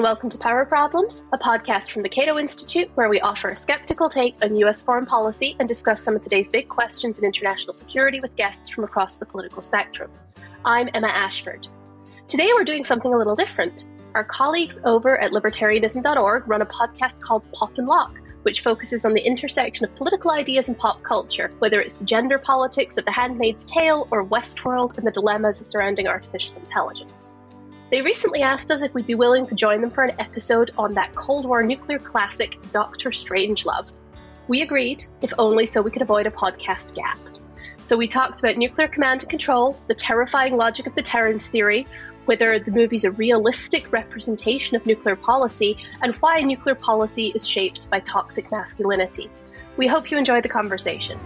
and welcome to Power Problems, a podcast from the Cato Institute where we offer a skeptical take on US foreign policy and discuss some of today's big questions in international security with guests from across the political spectrum. I'm Emma Ashford. Today we're doing something a little different. Our colleagues over at libertarianism.org run a podcast called Pop and Lock, which focuses on the intersection of political ideas and pop culture, whether it's the gender politics of The Handmaid's Tale or Westworld and the dilemmas surrounding artificial intelligence. They recently asked us if we'd be willing to join them for an episode on that Cold War nuclear classic, Doctor Strangelove. We agreed, if only so we could avoid a podcast gap. So we talked about nuclear command and control, the terrifying logic of the deterrence theory, whether the movie's a realistic representation of nuclear policy, and why nuclear policy is shaped by toxic masculinity. We hope you enjoy the conversation.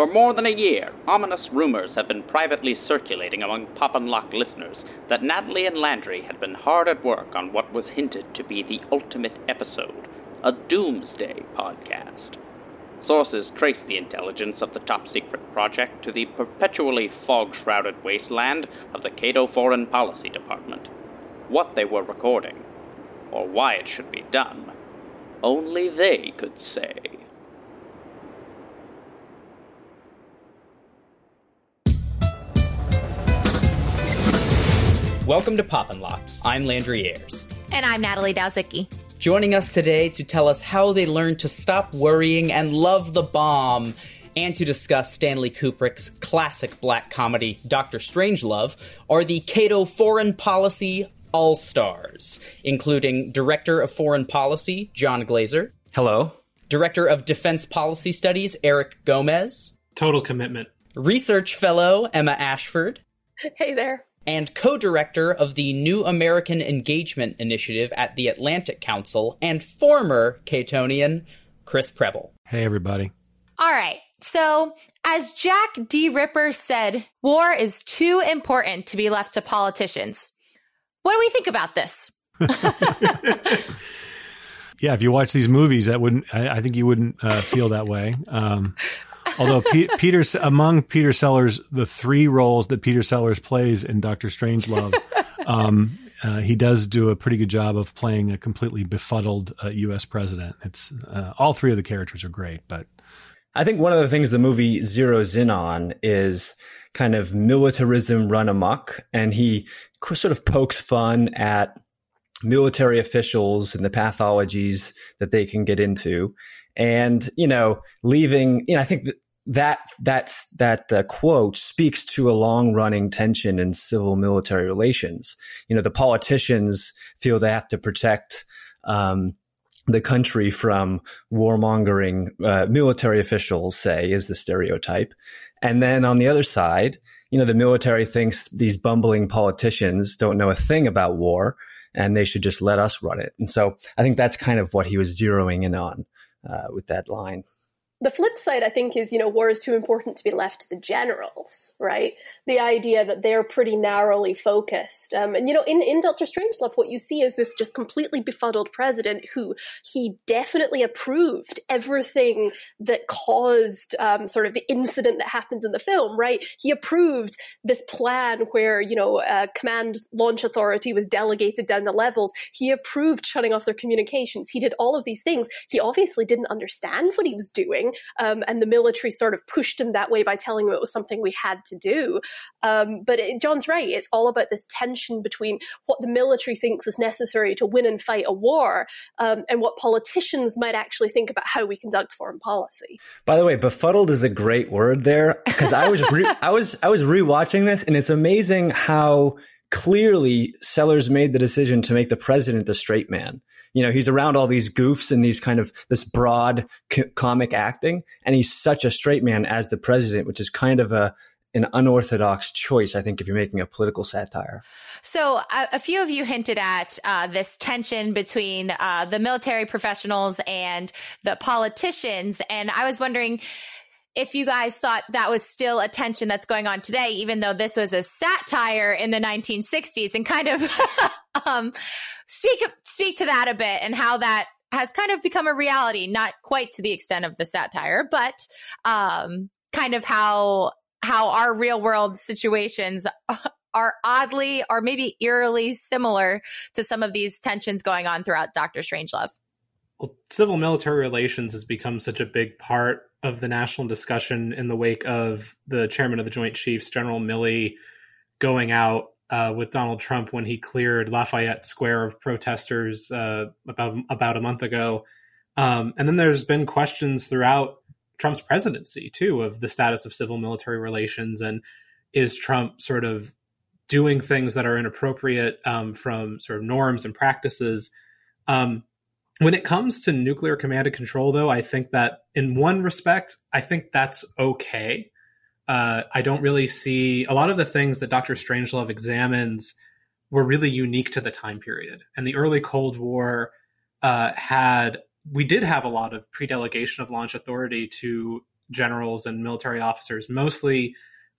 For more than a year, ominous rumors have been privately circulating among Pop and Lock listeners that Natalie and Landry had been hard at work on what was hinted to be the ultimate episode, a doomsday podcast. Sources traced the intelligence of the top secret project to the perpetually fog shrouded wasteland of the Cato Foreign Policy Department. What they were recording, or why it should be done, only they could say. Welcome to Pop and Lock. I'm Landry Ayres. And I'm Natalie Dowzicki. Joining us today to tell us how they learned to stop worrying and love the bomb, and to discuss Stanley Kubrick's classic black comedy, Doctor Strangelove, are the Cato Foreign Policy All Stars, including Director of Foreign Policy, John Glaser. Hello. Director of Defense Policy Studies, Eric Gomez. Total commitment. Research Fellow, Emma Ashford. Hey there and co director of the New American Engagement Initiative at the Atlantic Council, and former Catonian, Chris Preble. Hey, everybody. All right. So, as Jack D. Ripper said, war is too important to be left to politicians. What do we think about this? yeah, if you watch these movies, that wouldn't. I, I think you wouldn't uh, feel that way. Um, Although P- Peter, among Peter Sellers, the three roles that Peter Sellers plays in Doctor Strangelove, um, uh, he does do a pretty good job of playing a completely befuddled uh, U.S. president. It's uh, all three of the characters are great, but I think one of the things the movie zeroes in on is kind of militarism run amok, and he sort of pokes fun at military officials and the pathologies that they can get into and you know leaving you know i think that that's that uh, quote speaks to a long running tension in civil military relations. You know the politicians feel they have to protect um, the country from warmongering uh, military officials say is the stereotype. And then on the other side you know the military thinks these bumbling politicians don't know a thing about war and they should just let us run it. And so i think that's kind of what he was zeroing in on uh, with that line the flip side, I think, is you know war is too important to be left to the generals, right? The idea that they're pretty narrowly focused, um, and you know, in in Doctor Strangelove, what you see is this just completely befuddled president who he definitely approved everything that caused um, sort of the incident that happens in the film, right? He approved this plan where you know a command launch authority was delegated down the levels. He approved shutting off their communications. He did all of these things. He obviously didn't understand what he was doing um, and the military sort of pushed him that way by telling him it was something we had to do. Um, but it, John's right; it's all about this tension between what the military thinks is necessary to win and fight a war, um, and what politicians might actually think about how we conduct foreign policy. By the way, befuddled is a great word there because I was re- I was I was rewatching this, and it's amazing how clearly Sellers made the decision to make the president the straight man you know, he's around all these goofs and these kind of this broad c- comic acting. And he's such a straight man as the president, which is kind of a, an unorthodox choice, I think, if you're making a political satire. So, a, few of you hinted at uh, this tension between uh, the military professionals and the politicians. And I was wondering if you guys thought that was still a tension that's going on today, even though this was a satire in the 1960s and kind of um, speak speak to that a bit and how that has kind of become a reality, not quite to the extent of the satire, but um, kind of how how our real world situations are oddly or maybe eerily similar to some of these tensions going on throughout Doctor Strangelove. Well, civil military relations has become such a big part of the national discussion in the wake of the chairman of the Joint Chiefs, General Milley, going out uh, with Donald Trump when he cleared Lafayette Square of protesters uh, about about a month ago. Um, and then there's been questions throughout Trump's presidency too of the status of civil military relations and is Trump sort of doing things that are inappropriate um, from sort of norms and practices. Um, when it comes to nuclear command and control, though, I think that in one respect, I think that's okay. Uh, I don't really see a lot of the things that Dr. Strangelove examines were really unique to the time period. And the early Cold War uh, had we did have a lot of pre-delegation of launch authority to generals and military officers, mostly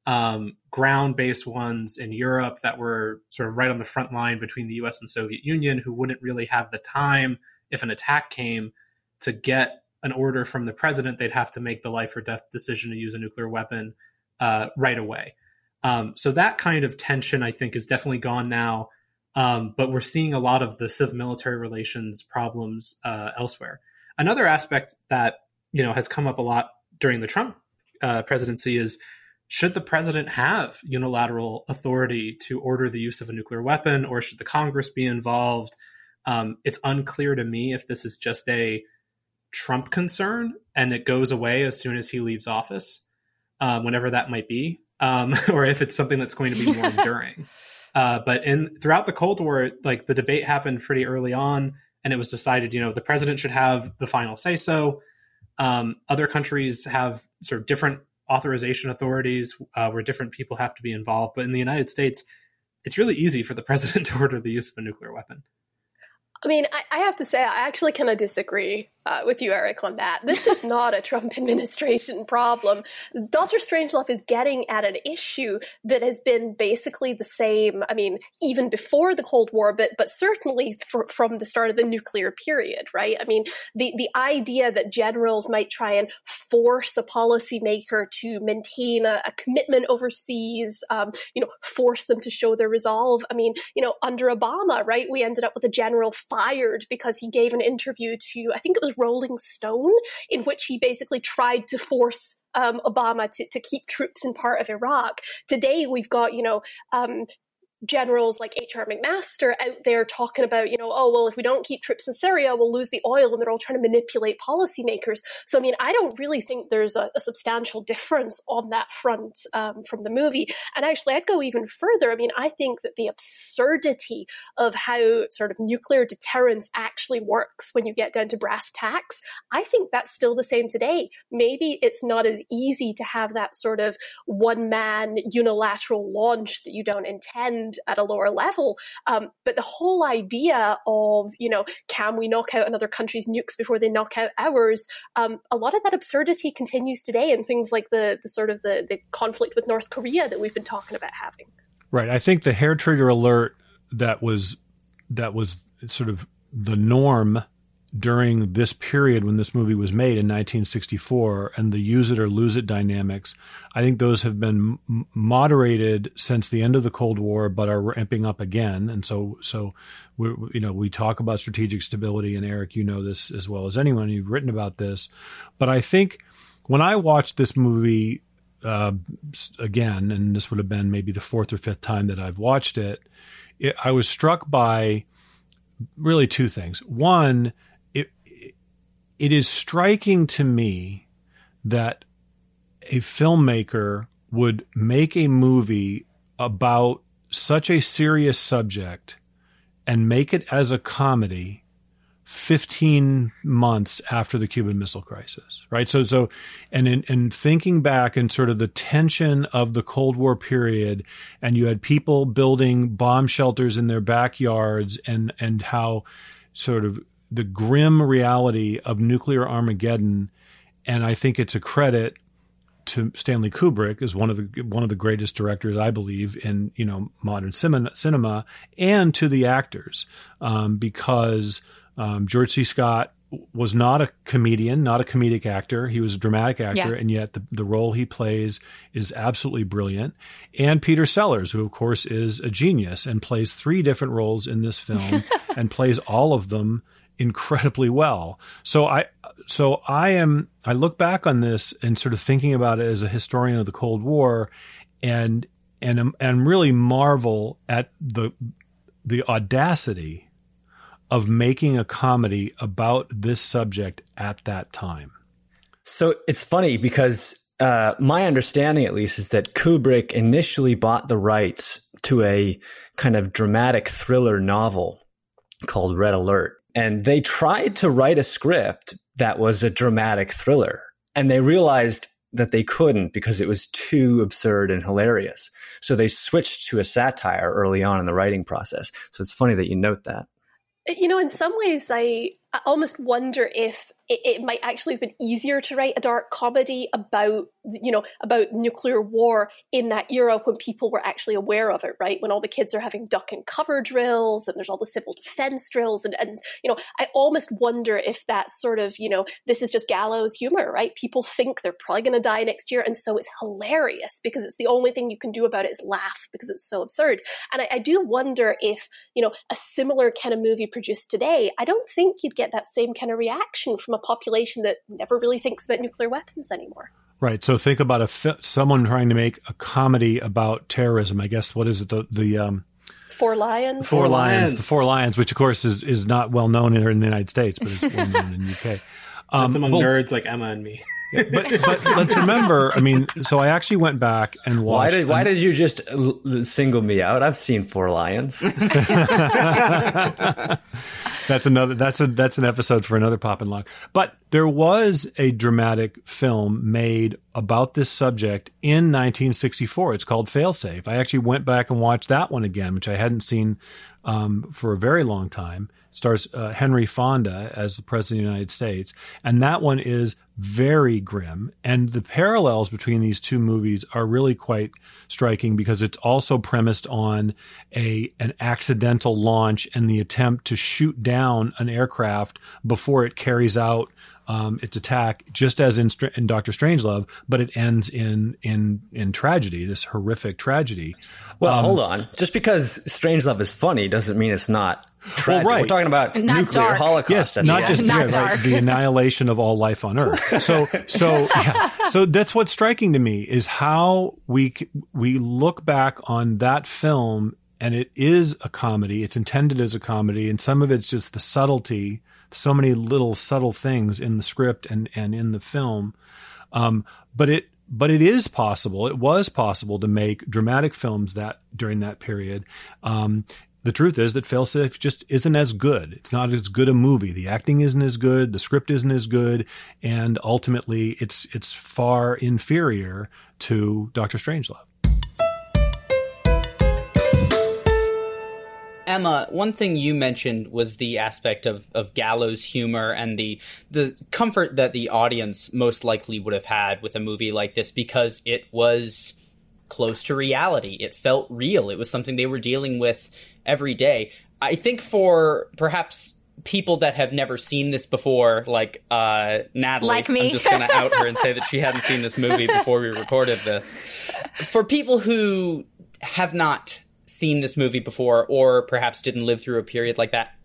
um, ground-based ones in Europe that were sort of right on the front line between the U.S. and Soviet Union, who wouldn't really have the time if an attack came to get an order from the president. They'd have to make the life or death decision to use a nuclear weapon uh, right away. Um, so that kind of tension, I think, is definitely gone now. Um, but we're seeing a lot of the civil military relations problems uh, elsewhere. Another aspect that you know has come up a lot during the Trump uh, presidency is should the president have unilateral authority to order the use of a nuclear weapon, or should the Congress be involved? Um, it's unclear to me if this is just a Trump concern and it goes away as soon as he leaves office, uh, whenever that might be, um, or if it's something that's going to be more enduring. Uh, but in throughout the Cold War, like the debate happened pretty early on, and it was decided, you know, the president should have the final say so. Um, other countries have sort of different authorization authorities uh, where different people have to be involved. But in the United States, it's really easy for the president to order the use of a nuclear weapon. I mean, I, I, have to say, I actually kind of disagree uh, with you, Eric, on that. This is not a Trump administration problem. Dr. Strangelove is getting at an issue that has been basically the same. I mean, even before the Cold War, but but certainly fr- from the start of the nuclear period, right? I mean, the the idea that generals might try and force a policymaker to maintain a, a commitment overseas, um, you know, force them to show their resolve. I mean, you know, under Obama, right, we ended up with a general fired because he gave an interview to I think it was Rolling Stone, in which he basically tried to force um, Obama to, to keep troops in part of Iraq. Today, we've got, you know, um, generals like H.R. McMaster out there talking about, you know, oh, well, if we don't keep troops in Syria, we'll lose the oil, and they're all trying to manipulate policymakers. So, I mean, I don't really think there's a, a substantial difference on that front um, from the movie. And actually, I'd go even further. I mean, I think that the absurdity of how sort of nuclear deterrence actually works when you get down to brass tacks, I think that's still the same today. Maybe it's not as easy to have that sort of one man unilateral launch that you don't intend at a lower level. Um, but the whole idea of, you know, can we knock out another country's nukes before they knock out ours? Um, a lot of that absurdity continues today in things like the, the sort of the, the conflict with North Korea that we've been talking about having. Right. I think the hair trigger alert that was that was sort of the norm during this period when this movie was made in 1964 and the use it or lose it dynamics, I think those have been moderated since the end of the Cold War, but are ramping up again. And so, so we, you know, we talk about strategic stability, and Eric, you know this as well as anyone. You've written about this, but I think when I watched this movie uh, again, and this would have been maybe the fourth or fifth time that I've watched it, it I was struck by really two things. One it is striking to me that a filmmaker would make a movie about such a serious subject and make it as a comedy 15 months after the Cuban Missile Crisis, right? So, so, and in, in thinking back and sort of the tension of the Cold War period, and you had people building bomb shelters in their backyards, and and how sort of the grim reality of nuclear Armageddon. And I think it's a credit to Stanley Kubrick as one of the one of the greatest directors, I believe, in you know modern cinema, cinema and to the actors, um, because um, George C. Scott was not a comedian, not a comedic actor. He was a dramatic actor, Yeah. and yet the, the role he plays is absolutely brilliant. And Peter Sellers, who of course is a genius and plays three different roles in this film and plays all of them incredibly well. So I so I am I look back on this and sort of thinking about it as a historian of the Cold War and and and really marvel at the the audacity of making a comedy about this subject at that time. So it's funny because uh, my understanding, at least, is that Kubrick initially bought the rights to a kind of dramatic thriller novel called Red Alert. And they tried to write a script that was a dramatic thriller. And they realized that they couldn't because it was too absurd and hilarious. So they switched to a satire early on in the writing process. So it's funny that you note that. You know, in some ways, I, I almost wonder if it, it might actually have been easier to write a dark comedy about, you know, about nuclear war in that era when people were actually aware of it, right? When all the kids are having duck and cover drills and there's all the civil defense drills. And, and, you know, I almost wonder if that sort of, you know, this is just gallows humor, right? People think they're probably going to die next year. And so it's hilarious because it's the only thing you can do about it is laugh because it's so absurd. And I, I do wonder if, you know, a similar kind of movie produced today, I don't think you'd get that same kind of reaction from a population that never really thinks about nuclear weapons anymore. Right. So think about a fi- someone trying to make a comedy about terrorism. I guess what is it? The the um, Four Lions. Four, Four Lions. Lions. The Four Lions, which of course is is not well known here in the United States, but it's well known in the UK. Just Um, among well, nerds like Emma and me. but but let's remember. I mean, so I actually went back and Why watched. did why did you just l- l- single me out? I've seen Four Lions. that's another. That's a that's an episode for another pop and lock. But there was a dramatic film made about this subject in 1964. It's called Failsafe. I actually went back and watched that one again, which I hadn't seen um, for a very long time. It stars uh, Henry Fonda as the president of the United States, and that one is very grim. And the parallels between these two movies are really quite striking because it's also premised on a an accidental launch and the attempt to shoot down an aircraft before it carries out um, its attack, just as in, Str- in Doctor Strangelove, but it ends in in in tragedy, this horrific tragedy. Well, hold on. Just because Strangelove is funny doesn't mean it's not tragic. right. We're talking about Not nuclear dark. holocaust. Yes, at the not end. just Not yeah, right, the annihilation of all life on Earth. So, so, yeah. so that's what's striking to me is how we we look back on that film, and it is a comedy. It's intended as a comedy, and some of it's just the subtlety. So many little subtle things in the script and and in the film, um, but it but it is possible. It was possible to make dramatic films that during that period. Um, the truth is that Failsafe just isn't as good. It's not as good a movie. The acting isn't as good. The script isn't as good, and ultimately, it's it's far inferior to Doctor Strangelove. Emma, one thing you mentioned was the aspect of, of gallows humor and the the comfort that the audience most likely would have had with a movie like this because it was close to reality. It felt real. It was something they were dealing with every day. I think for perhaps people that have never seen this before, like uh, Natalie, Like me. I'm just going to out her and say that she hadn't seen this movie before we recorded this. For people who have not seen this movie before or perhaps didn't live through a period like that,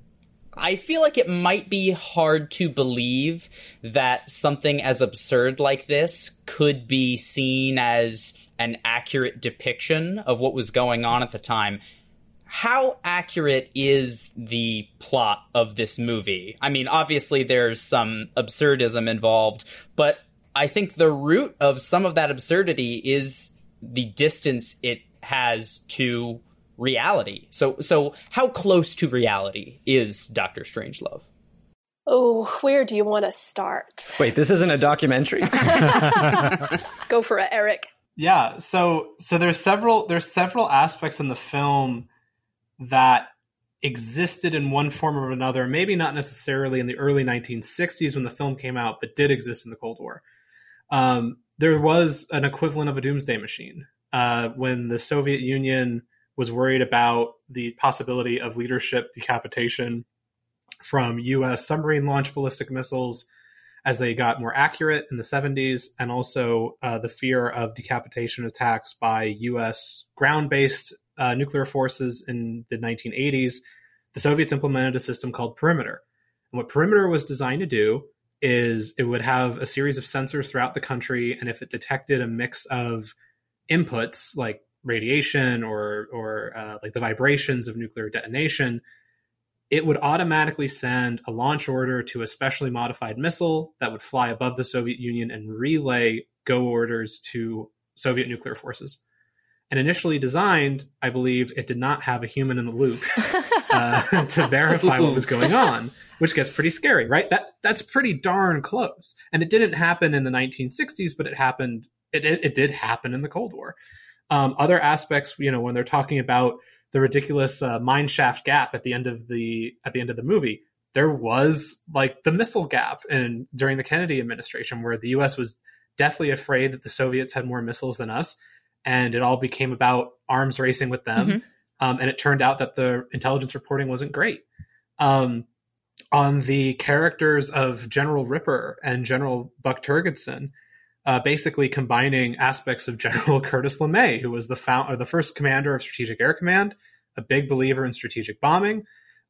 I feel like it might be hard to believe that something as absurd like this could be seen as an accurate depiction of what was going on at the time. How accurate is the plot of this movie? I mean, obviously there's some absurdism involved, but I think the root of some of that absurdity is the distance it has to reality. So so how close to reality is Doctor Strangelove? Oh, where do you want to start? Wait, this isn't a documentary. Go for it, Eric. Yeah, so so there's several there's several aspects in the film that existed in one form or another, maybe not necessarily in the early 1960s when the film came out, but did exist in the Cold War. Um, there was an equivalent of a doomsday machine uh, when the Soviet Union was worried about the possibility of leadership decapitation from U.S. submarine launched ballistic missiles as they got more accurate in the 70s, and also uh, the fear of decapitation attacks by U.S. ground based uh, nuclear forces in the 1980s. The Soviets implemented a system called Perimeter. And what Perimeter was designed to do is it would have a series of sensors throughout the country, and if it detected a mix of inputs like radiation or or uh, like the vibrations of nuclear detonation, it would automatically send a launch order to a specially modified missile that would fly above the Soviet Union and relay go orders to Soviet nuclear forces. And initially designed, I believe it did not have a human in the loop uh, to verify what was going on, which gets pretty scary, right? That that's pretty darn close. And it didn't happen in the 1960s, but it happened. It, it, it did happen in the Cold War. Um, other aspects, you know, when they're talking about the ridiculous uh, mine shaft gap at the end of the at the end of the movie, there was like the missile gap and during the Kennedy administration where the U.S. was deathly afraid that the Soviets had more missiles than us, and it all became about arms racing with them. Mm-hmm. Um, and it turned out that the intelligence reporting wasn't great. Um, on the characters of General Ripper and General Buck Turgidson, uh, basically combining aspects of General Curtis LeMay, who was the found, or the first commander of Strategic Air Command, a big believer in strategic bombing,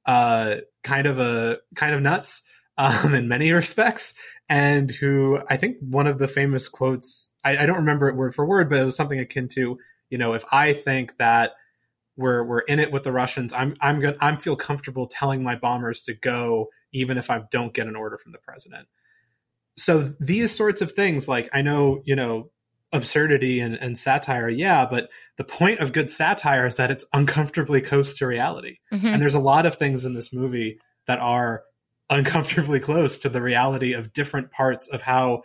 uh, kind of a kind of nuts um, in many respects, and who I think one of the famous quotes I, I don't remember it word for word, but it was something akin to you know if I think that we're we're in it with the Russians, I'm I'm going I'm feel comfortable telling my bombers to go even if I don't get an order from the president so these sorts of things, like I know, you know, absurdity and, and satire, yeah, but the point of good satire is that it's uncomfortably close to reality. Mm-hmm. And there's a lot of things in this movie that are uncomfortably close to the reality of different parts of how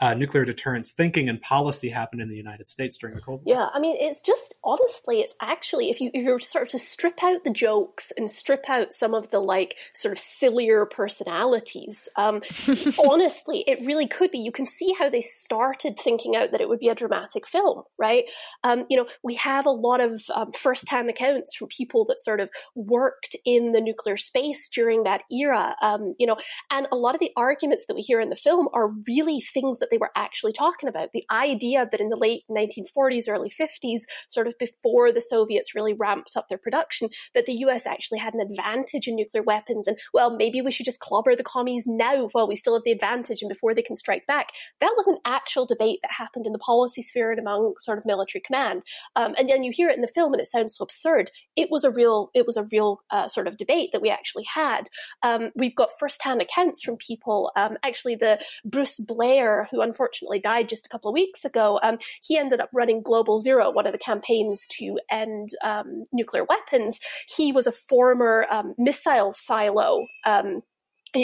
uh, nuclear deterrence thinking and policy happened in the United States during the Cold War. Yeah, I mean, it's just honestly, it's actually if you if you sort of to strip out the jokes and strip out some of the like sort of sillier personalities, um, honestly, it really could be. You can see how they started thinking out that it would be a dramatic film, right? Um, you know, we have a lot of um, firsthand accounts from people that sort of worked in the nuclear space during that era, um, you know, and a lot of the arguments that we hear in the film are really things that that they were actually talking about. The idea that in the late 1940s, early 50s, sort of before the Soviets really ramped up their production, that the US actually had an advantage in nuclear weapons. And well, maybe we should just clobber the commies now while we still have the advantage and before they can strike back. That was an actual debate that happened in the policy sphere and among sort of military command. Um, and then you hear it in the film and it sounds so absurd. It was a real, it was a real uh, sort of debate that we actually had. Um, we've got firsthand accounts from people. Um, actually, the Bruce Blair, who unfortunately died just a couple of weeks ago, um, he ended up running Global Zero, one of the campaigns to end um, nuclear weapons. He was a former um, missile silo um,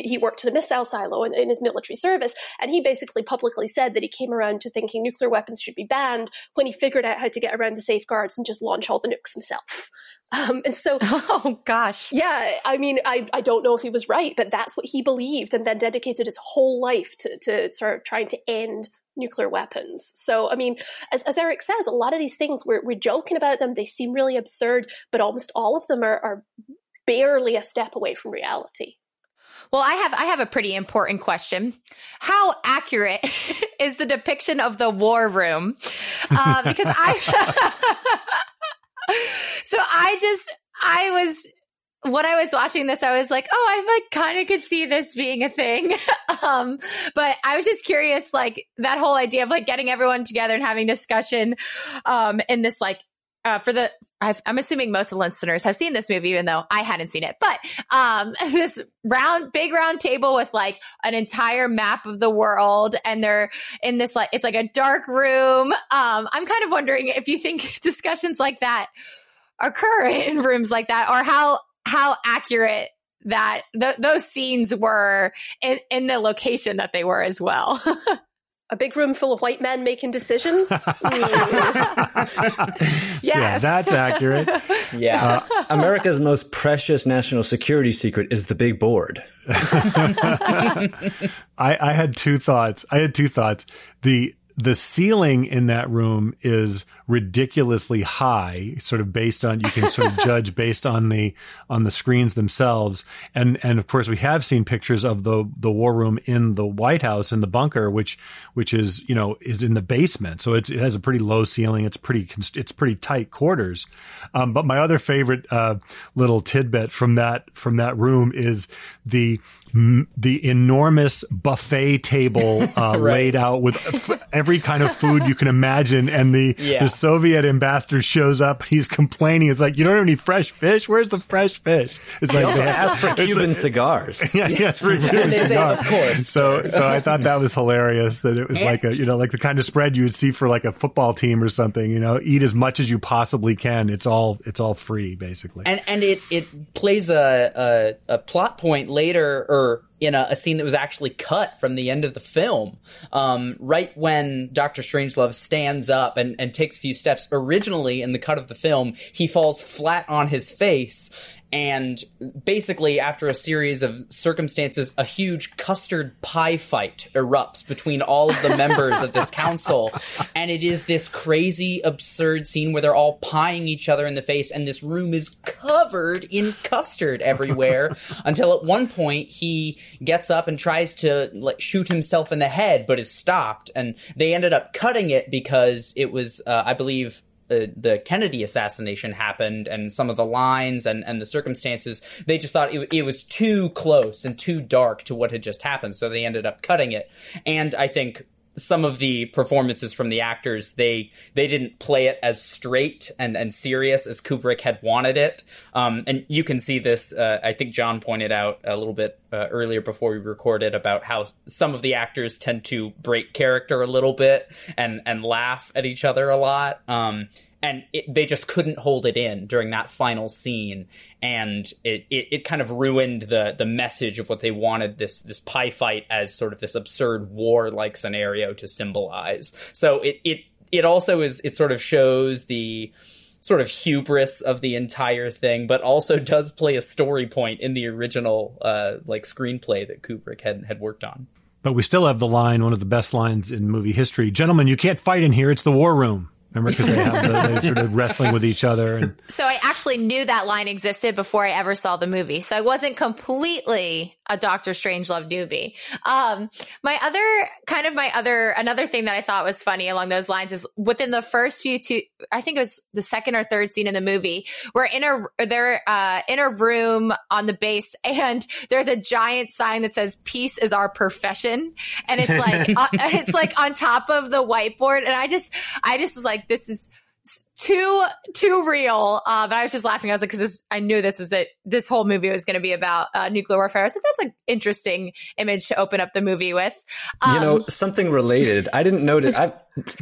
he worked in a missile silo in, in, his military service, and he basically publicly said that he came around to thinking nuclear weapons should be banned when he figured out how to get around the safeguards and just launch all the nukes himself. Um, and so, oh gosh, yeah, I mean, I, I don't know if he was right, but that's what he believed, and then dedicated his whole life to, to sort of trying to end nuclear weapons. So, I mean, as, as Eric says, a lot of these things we're, we're joking about them; they seem really absurd, but almost all of them are, are barely a step away from reality. Well, I have I have a pretty important question. How accurate is the depiction of the war room? Uh, because I so I just I was when I was watching this, I was like, oh, I like kind of could see this being a thing. um, but I was just curious, like that whole idea of like getting everyone together and having discussion, um, in this like uh, for the i am assuming most of the listeners have seen this movie, even though I hadn't seen it. But um, this round, big round table with like an entire map of the world, and they're in this like it's like a dark room. Um, I'm kind of wondering if you think discussions like that occur in rooms like that, or how how accurate that th- those scenes were in, in the location that they were as well. a big room full of white men making decisions. yes. Yeah, that's accurate. Yeah. Uh, America's most precious national security secret is the big board. I, I had two thoughts. I had two thoughts. The the ceiling in that room is ridiculously high, sort of based on you can sort of judge based on the on the screens themselves. And and of course we have seen pictures of the the war room in the White House in the bunker, which which is you know is in the basement, so it, it has a pretty low ceiling. It's pretty it's pretty tight quarters. Um, but my other favorite uh, little tidbit from that from that room is the the enormous buffet table uh, right. laid out with every kind of food you can imagine. And the, yeah. the Soviet ambassador shows up. He's complaining. It's like, you don't have any fresh fish. Where's the fresh fish? It's like, they asked for Cuban like, cigars. Yeah, yes, for Cuban cigars. Say, of course. So, so I thought that was hilarious that it was and, like a, you know, like the kind of spread you would see for like a football team or something, you know, eat as much as you possibly can. It's all, it's all free basically. And, and it, it plays a, a, a plot point later or in a, a, scene that was actually cut from the end of the film. Um, right when Doctor Strangelove stands up and, and takes a few steps, originally in the cut of the film, he falls flat on his face and basically after a series of circumstances a huge custard pie fight erupts between all of the members of this council. And it is this crazy absurd scene where they're all pieing each other in the face and this room is covered in custard everywhere until at one point he gets up and tries to like shoot himself in the head but is stopped. And they ended up cutting it because it was uh, i believe Uh, the Kennedy assassination happened and some of the lines and, and the circumstances, they just thought it, it was too close and too dark to what had just happened. So they ended up cutting it. And I think some of the performances from the actors they they didn't play it as straight and and serious as Kubrick had wanted it. Um, and you can see this. Uh, I think John pointed out a little bit uh, earlier before we recorded about how some of the actors tend to break character a little bit and and laugh at each other a lot. Um, and it, they just couldn't hold it in during that final scene, and it, it, it, kind of ruined the the message of what they wanted this this pie fight as sort of this absurd war like scenario to symbolize. So it it it also is it sort of shows the sort of hubris of the entire thing, but also does play a story point in the original uh, like screenplay that Kubrick had had worked on. But we still have the line, one of the best lines in movie history. Gentlemen, you can't fight in here. It's the war room. Remember, because they have the, they sort of wrestling with each other. And so I actually knew that line existed before I ever saw the movie. So I wasn't completely a Doctor Strangelove newbie. Um, my other kind of my other another thing that I thought was funny along those lines is within the first few two, I think it was the second or third scene in the movie, we're in a they're uh, in a room on the base, and there's a giant sign that says "Peace is our profession," and it's like uh, it's like on top of the whiteboard, and I just I just was like, this is too too real. Uh, but I was just laughing. I was like, because I knew this was that this whole movie was going to be about uh, nuclear warfare. I was like, that's an interesting image to open up the movie with. Um, you know, um, something related. I didn't notice. I,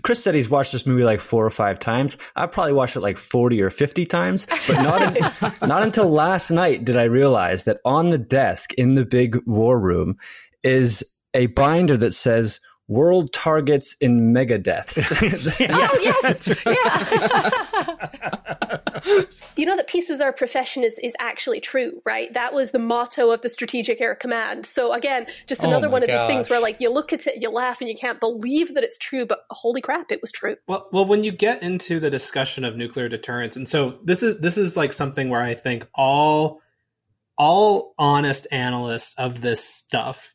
Chris said he's watched this movie like four or five times. I probably watched it like forty or fifty times, but not in, not until last night did I realize that on the desk in the big war room is a binder that says world targets in megadeaths. oh yes, yeah. you know that peace is our profession is is actually true, right? That was the motto of the Strategic Air Command. So again, just oh another oh one gosh. of these things where like you look at it, you laugh, and you can't believe that it's true, but holy crap, it was true. Well, well, when you get into the discussion of nuclear deterrence, and so this is this is like something where I think all all honest analysts of this stuff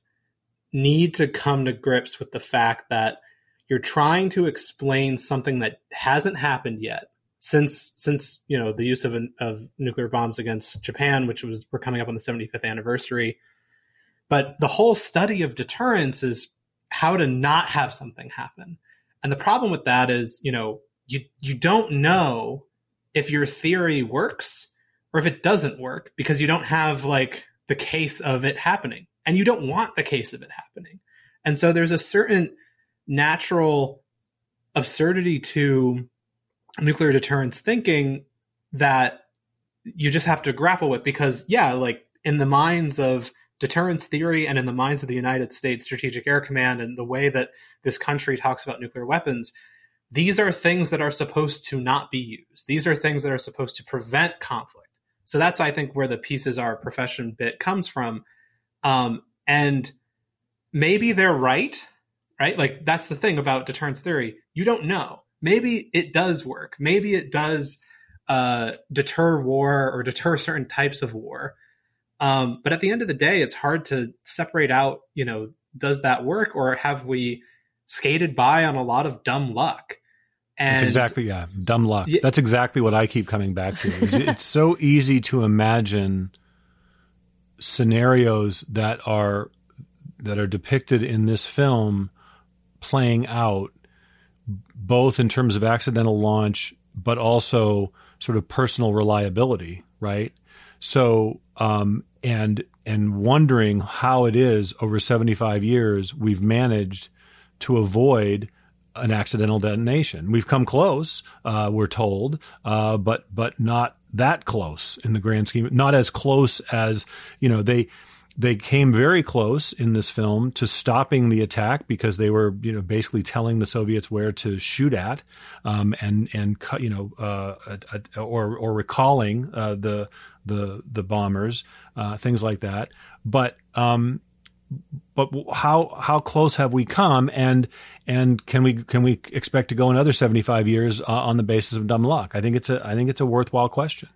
need to come to grips with the fact that you're trying to explain something that hasn't happened yet since since you know the use of of nuclear bombs against Japan, which was we're coming up on the 75th anniversary. But the whole study of deterrence is how to not have something happen. And the problem with that is, you know, you you don't know if your theory works or if it doesn't work because you don't have like the case of it happening and you don't want the case of it happening. And so there's a certain natural absurdity to nuclear deterrence thinking that you just have to grapple with because yeah, like in the minds of deterrence theory and in the minds of the United States Strategic Air Command and the way that this country talks about nuclear weapons, these are things that are supposed to not be used. These are things that are supposed to prevent conflict. So that's I think where the pieces our profession bit comes from um, and maybe they're right. right? Like that's the thing about deterrence theory. You don't know. Maybe it does work. Maybe it does uh, deter war or deter certain types of war. Um, but at the end of the day, it's hard to separate out, you know, does that work or have we skated by on a lot of dumb luck? And That's exactly, yeah, dumb luck. Yeah, That's exactly what I keep coming back to. it's so easy to imagine scenarios that are that are depicted in this film playing out both in terms of accidental launch but also sort of personal reliability right so um, and and wondering how it is over 75 years we've managed to avoid an accidental detonation. We've come close, uh, we're told, uh, but but not that close in the grand scheme. Not as close as you know they they came very close in this film to stopping the attack because they were, you know, basically telling the Soviets where to shoot at, um, and and you know, uh, or or recalling uh, the the the bombers, uh, things like that. But um, but how how close have we come, and and can we can we expect to go another seventy five years uh, on the basis of dumb luck? I think it's a I think it's a worthwhile question.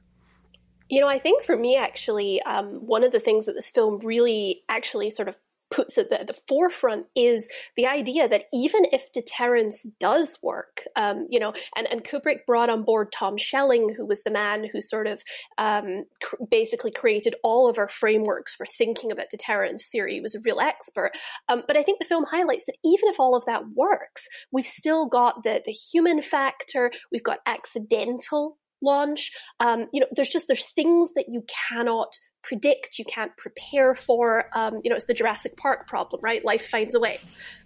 You know, I think for me, actually, um, one of the things that this film really actually sort of puts at the, the, forefront is the idea that even if deterrence does work, um, you know, and, and Kubrick brought on board Tom Schelling, who was the man who sort of um, cr- basically created all of our frameworks for thinking about deterrence theory. He was a real expert. Um, but I think the film highlights that even if all of that works, we've still got the, the human factor, we've got accidental launch. Um, you know, there's just there's things that you cannot predict, you can't prepare for. Um, you know, it's the Jurassic Park problem, right? Life finds a way.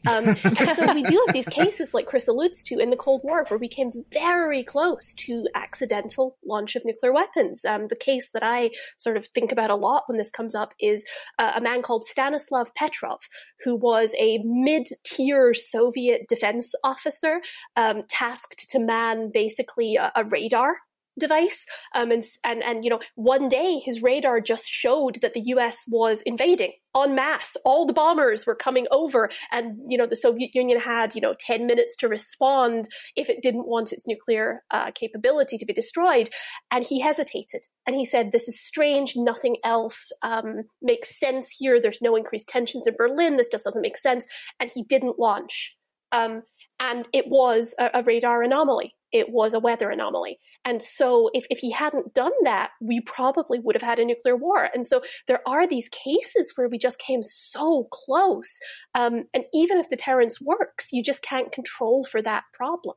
Um, and so we do have these cases, like Chris alludes to, in the Cold War, where we came very close to accidental launch of nuclear weapons. Um, the case that I sort of think about a lot when this comes up is uh, a man called Stanislav Petrov, who was a mid-tier Soviet defense officer um, tasked to man basically a, a radar device. Um, and, and, and, you know, one day his radar just showed that the US was invading en masse. All the bombers were coming over and, you know, the Soviet Union had, you know, 10 minutes to respond if it didn't want its nuclear uh, capability to be destroyed. And he hesitated and he said, this is strange. Nothing else um, makes sense here. There's no increased tensions in Berlin. This just doesn't make sense. And he didn't launch. Um, and it was a, a radar anomaly. It was a weather anomaly. And so if, if he hadn't done that, we probably would have had a nuclear war. And so there are these cases where we just came so close. Um, and even if deterrence works, you just can't control for that problem.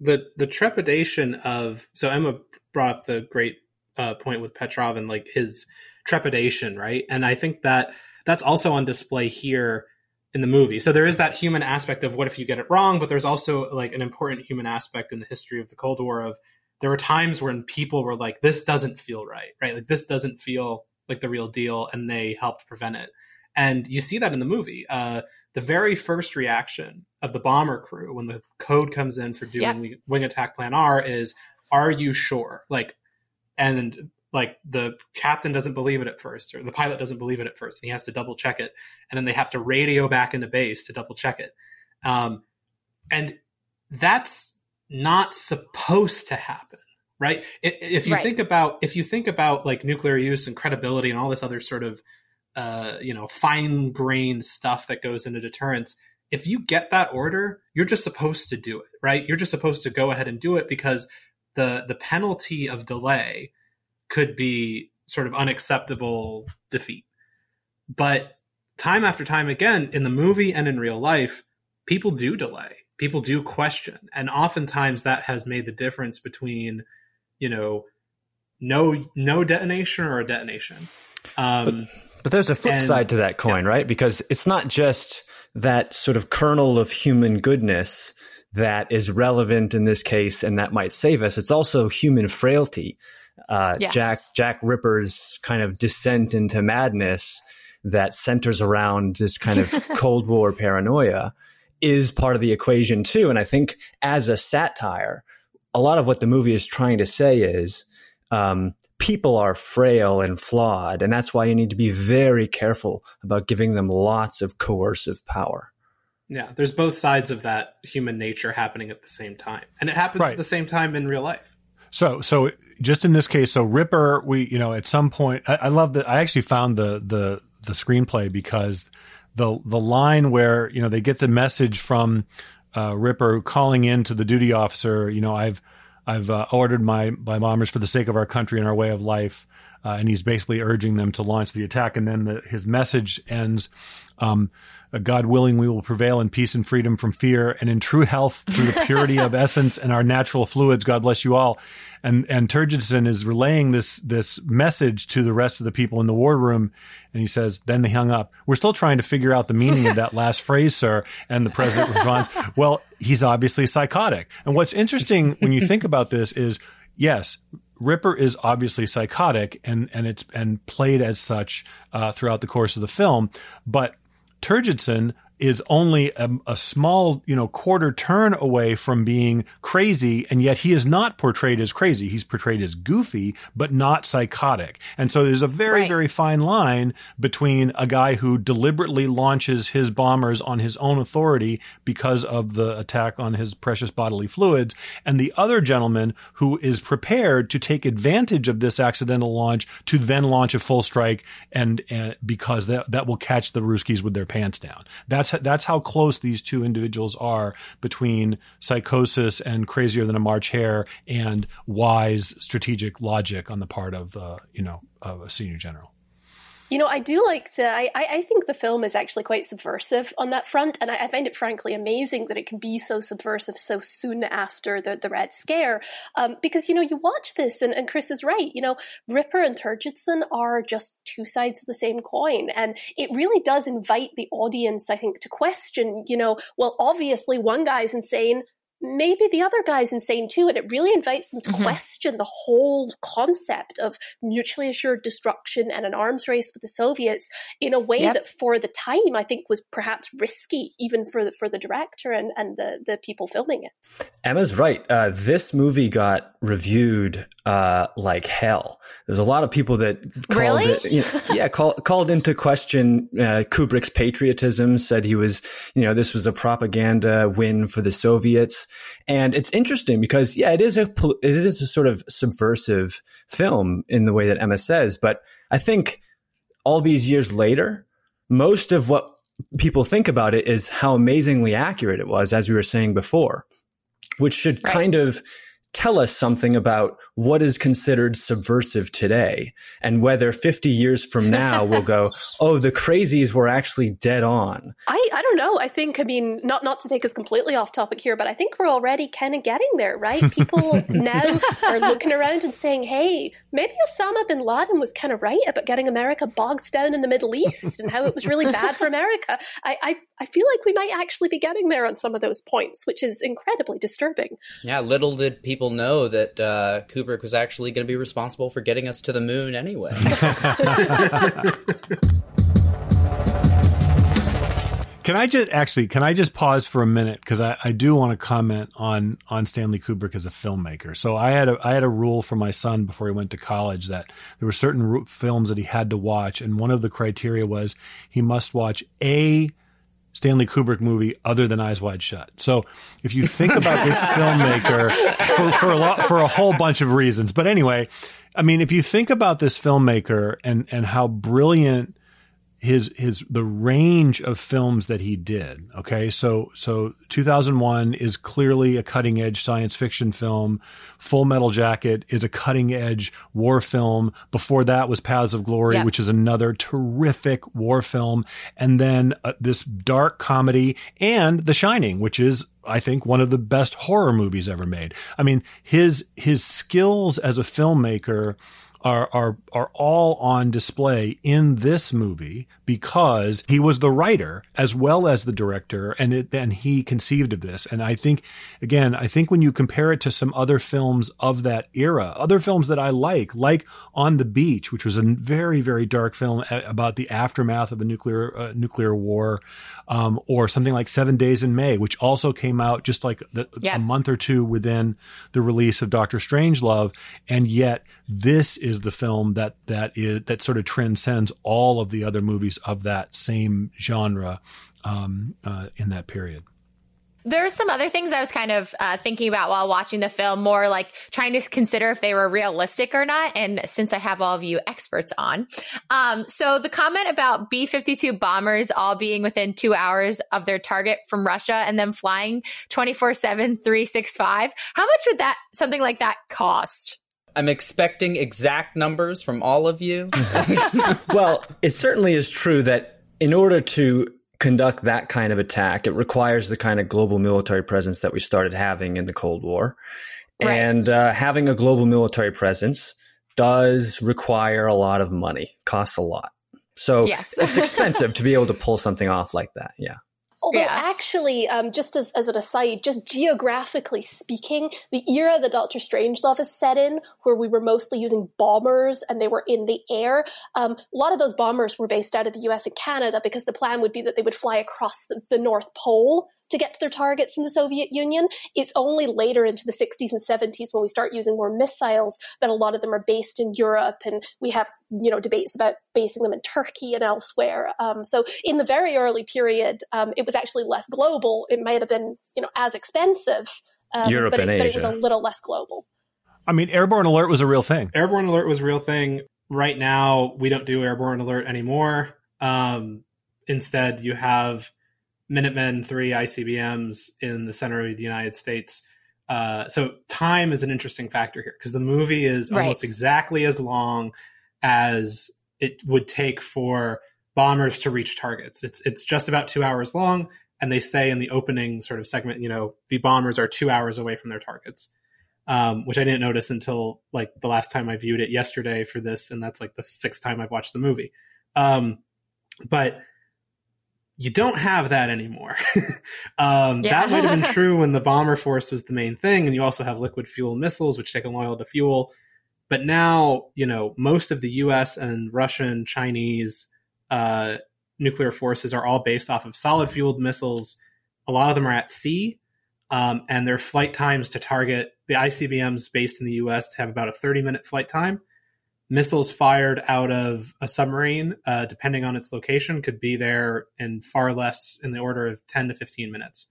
The the trepidation of so Emma brought up the great uh, point with Petrov and like his trepidation, right? And I think that that's also on display here in the movie. So there is that human aspect of what if you get it wrong, but there's also like an important human aspect in the history of the Cold War of there were times when people were like, this doesn't feel right, right? Like this doesn't feel like the real deal, and they helped prevent it. And you see that in the movie. Uh, the very first reaction of the bomber crew when the code comes in for doing yeah. wing attack plan R is, "Are you sure?" Like, and like the captain doesn't believe it at first, or the pilot doesn't believe it at first, and he has to double check it, and then they have to radio back into base to double check it. Um, and that's not supposed to happen right if you right. think about if you think about like nuclear use and credibility and all this other sort of uh, you know fine grained stuff that goes into deterrence if you get that order you're just supposed to do it right you're just supposed to go ahead and do it because the the penalty of delay could be sort of unacceptable defeat. But time after time again in the movie and in real life people do delay. People do question. And oftentimes that has made the difference between you know no no detonation or a detonation. Um, but, but there's a flip and, side to that coin yeah. right? Because it's not just that sort of kernel of human goodness that is relevant in this case and that might save us. It's also human frailty uh, yes. jack jack ripper's kind of descent into madness that centers around this kind of cold war paranoia is part of the equation too. And I think as a satire, a lot of what the movie is trying to say is um, people are frail and flawed, and that's why you need to be very careful about giving them lots of coercive power. Yeah, there's both sides of that human nature happening at the same time, and it happens Right. at the same time in real life. So, so just in this case, so Ripper, we, you know, at some point, I, I love that. I actually found the, the, the screenplay because the, the line where, you know, they get the message from, uh, Ripper calling in to the duty officer, you know, I've, I've uh, ordered my, my bombers for the sake of our country and our way of life. Uh, and he's basically urging them to launch the attack. And then the, his message ends, um, God willing, we will prevail in peace and freedom from fear and in true health through the purity of essence and our natural fluids. God bless you all. And, and Turgidson is relaying this, this message to the rest of the people in the war room. And he says, then they hung up. We're still trying to figure out the meaning of that last phrase, sir. And the president responds, well, he's obviously psychotic. And what's interesting when you think about this is, yes, Ripper is obviously psychotic and, and it's, and played as such, uh, throughout the course of the film. But Turgidson is only a, a small, you know, quarter turn away from being crazy, and yet he is not portrayed as crazy. He's portrayed as goofy, but not psychotic. And so there's a very, Right. very fine line between a guy who deliberately launches his bombers on his own authority because of the attack on his precious bodily fluids, and the other gentleman who is prepared to take advantage of this accidental launch to then launch a full strike, and uh, because that that will catch the Ruskies with their pants down. That's that's how close these two individuals are between psychosis and crazier than a March hare and wise strategic logic on the part of uh, you know of a senior general. You know, I do like to. I, I think the film is actually quite subversive on that front, and I, I find it frankly amazing that it can be so subversive so soon after the, the Red Scare. Um, because, you know, you watch this, and, and Chris is right. You know, Ripper and Turgidson are just two sides of the same coin, and it really does invite the audience, I think, to question, you know, well, obviously one guy's insane. Maybe the other guy's insane too, and it really invites them to Mhm. question the whole concept of mutually assured destruction and an arms race with the Soviets in a way Yep. that, for the time, I think was perhaps risky, even for the, for the director and, and the, the people filming it. Emma's right. Uh, this movie got reviewed uh, like hell. There's a lot of people that called Really? it, you know, yeah, call, called into question uh, Kubrick's patriotism. Said he was, you know, this was a propaganda win for the Soviets. And it's interesting because, yeah, it is a it is a sort of subversive film in the way that Emma says. But I think all these years later, most of what people think about it is how amazingly accurate it was, as we were saying before, which should Right. kind of tell us something about what is considered subversive today and whether 50 years from now we'll go, oh, the crazies were actually dead on. I, I don't know. I think, I mean, not, not to take us completely off topic here, but I think we're already kind of getting there, right? People now are looking around and saying, hey, maybe Osama bin Laden was kind of right about getting America bogged down in the Middle East and how it was really bad for America. I, I, I feel like we might actually be getting there on some of those points, which is incredibly disturbing. Yeah, little did people know that uh, Kubrick was actually going to be responsible for getting us to the moon anyway. Can I just actually can I just pause for a minute because I, I do want to comment on on Stanley Kubrick as a filmmaker. So I had a I had a rule for my son before he went to college that there were certain films that he had to watch, and one of the criteria was he must watch a Stanley Kubrick movie other than Eyes Wide Shut. So if you think about this filmmaker for, for a lot, for a whole bunch of reasons, but anyway, I mean, if you think about this filmmaker and, and how brilliant his his the range of films that he did. Okay, so so 2001 is clearly a cutting edge science fiction film. Full Metal Jacket is a cutting edge war film. Before that was Paths of Glory, Yeah. which is another terrific war film, and then uh, this dark comedy and The Shining, which is I think one of the best horror movies ever made. I mean, his his skills as a filmmaker are are are all on display in this movie because he was the writer as well as the director and it and he conceived of this. And I think again I think when you compare it to some other films of that era other films that I like like On the Beach which was a very very dark film about the aftermath of a nuclear uh, nuclear war um, or something like 7 Days in May which also came out just like the, Yeah. a month or two within the release of Doctor Strangelove and yet this is is the film that that is that sort of transcends all of the other movies of that same genre um, uh, in that period. There are some other things I was kind of uh, thinking about while watching the film, more like trying to consider if they were realistic or not. And since I have all of you experts on, um, so the comment about B 52 bombers all being within two hours of their target from Russia and then flying 24 7, 365, how much would that, something like that cost? I'm expecting exact numbers from all of you. well, it certainly is true that in order to conduct that kind of attack, it requires the kind of global military presence that we started having in the Cold War. Right. And uh, having a global military presence does require a lot of money, costs a lot. So yes. it's expensive to be able to pull something off like that. Yeah. Although yeah. actually, um, just as, as an aside, just geographically speaking, the era that Doctor Strangelove is set in, where we were mostly using bombers and they were in the air, um, a lot of those bombers were based out of the US and Canada because the plan would be that they would fly across the, the North Pole to get to their targets in the Soviet Union. It's only later into the 60s and 70s when we start using more missiles that a lot of them are based in Europe, and we have you know debates about basing them in Turkey and elsewhere. Um, so in the very early period, um, it was actually less global. It might have been you know as expensive, um, Europe but, and it, Asia. but it was a little less global. I mean, airborne alert was a real thing. Airborne alert was a real thing. Right now, we don't do airborne alert anymore. Um, instead, you have Minutemen, three ICBMs in the center of the United States. Uh, so time is an interesting factor here because the movie is right. almost exactly as long as it would take for bombers to reach targets. It's it's just about two hours long, and they say in the opening sort of segment, you know, the bombers are two hours away from their targets, um, which I didn't notice until like the last time I viewed it yesterday for this, and that's like the sixth time I've watched the movie. Um, but you don't have that anymore. um, yeah. that might have been true when the bomber force was the main thing, and you also have liquid fuel missiles, which take a while to fuel. But now, you know, most of the U.S. and Russian, Chinese uh, nuclear forces are all based off of solid fueled missiles. A lot of them are at sea, um, and their flight times to target the ICBMs based in the U.S. have about a 30 minute flight time missiles fired out of a submarine, uh, depending on its location, could be there in far less in the order of 10 to 15 minutes.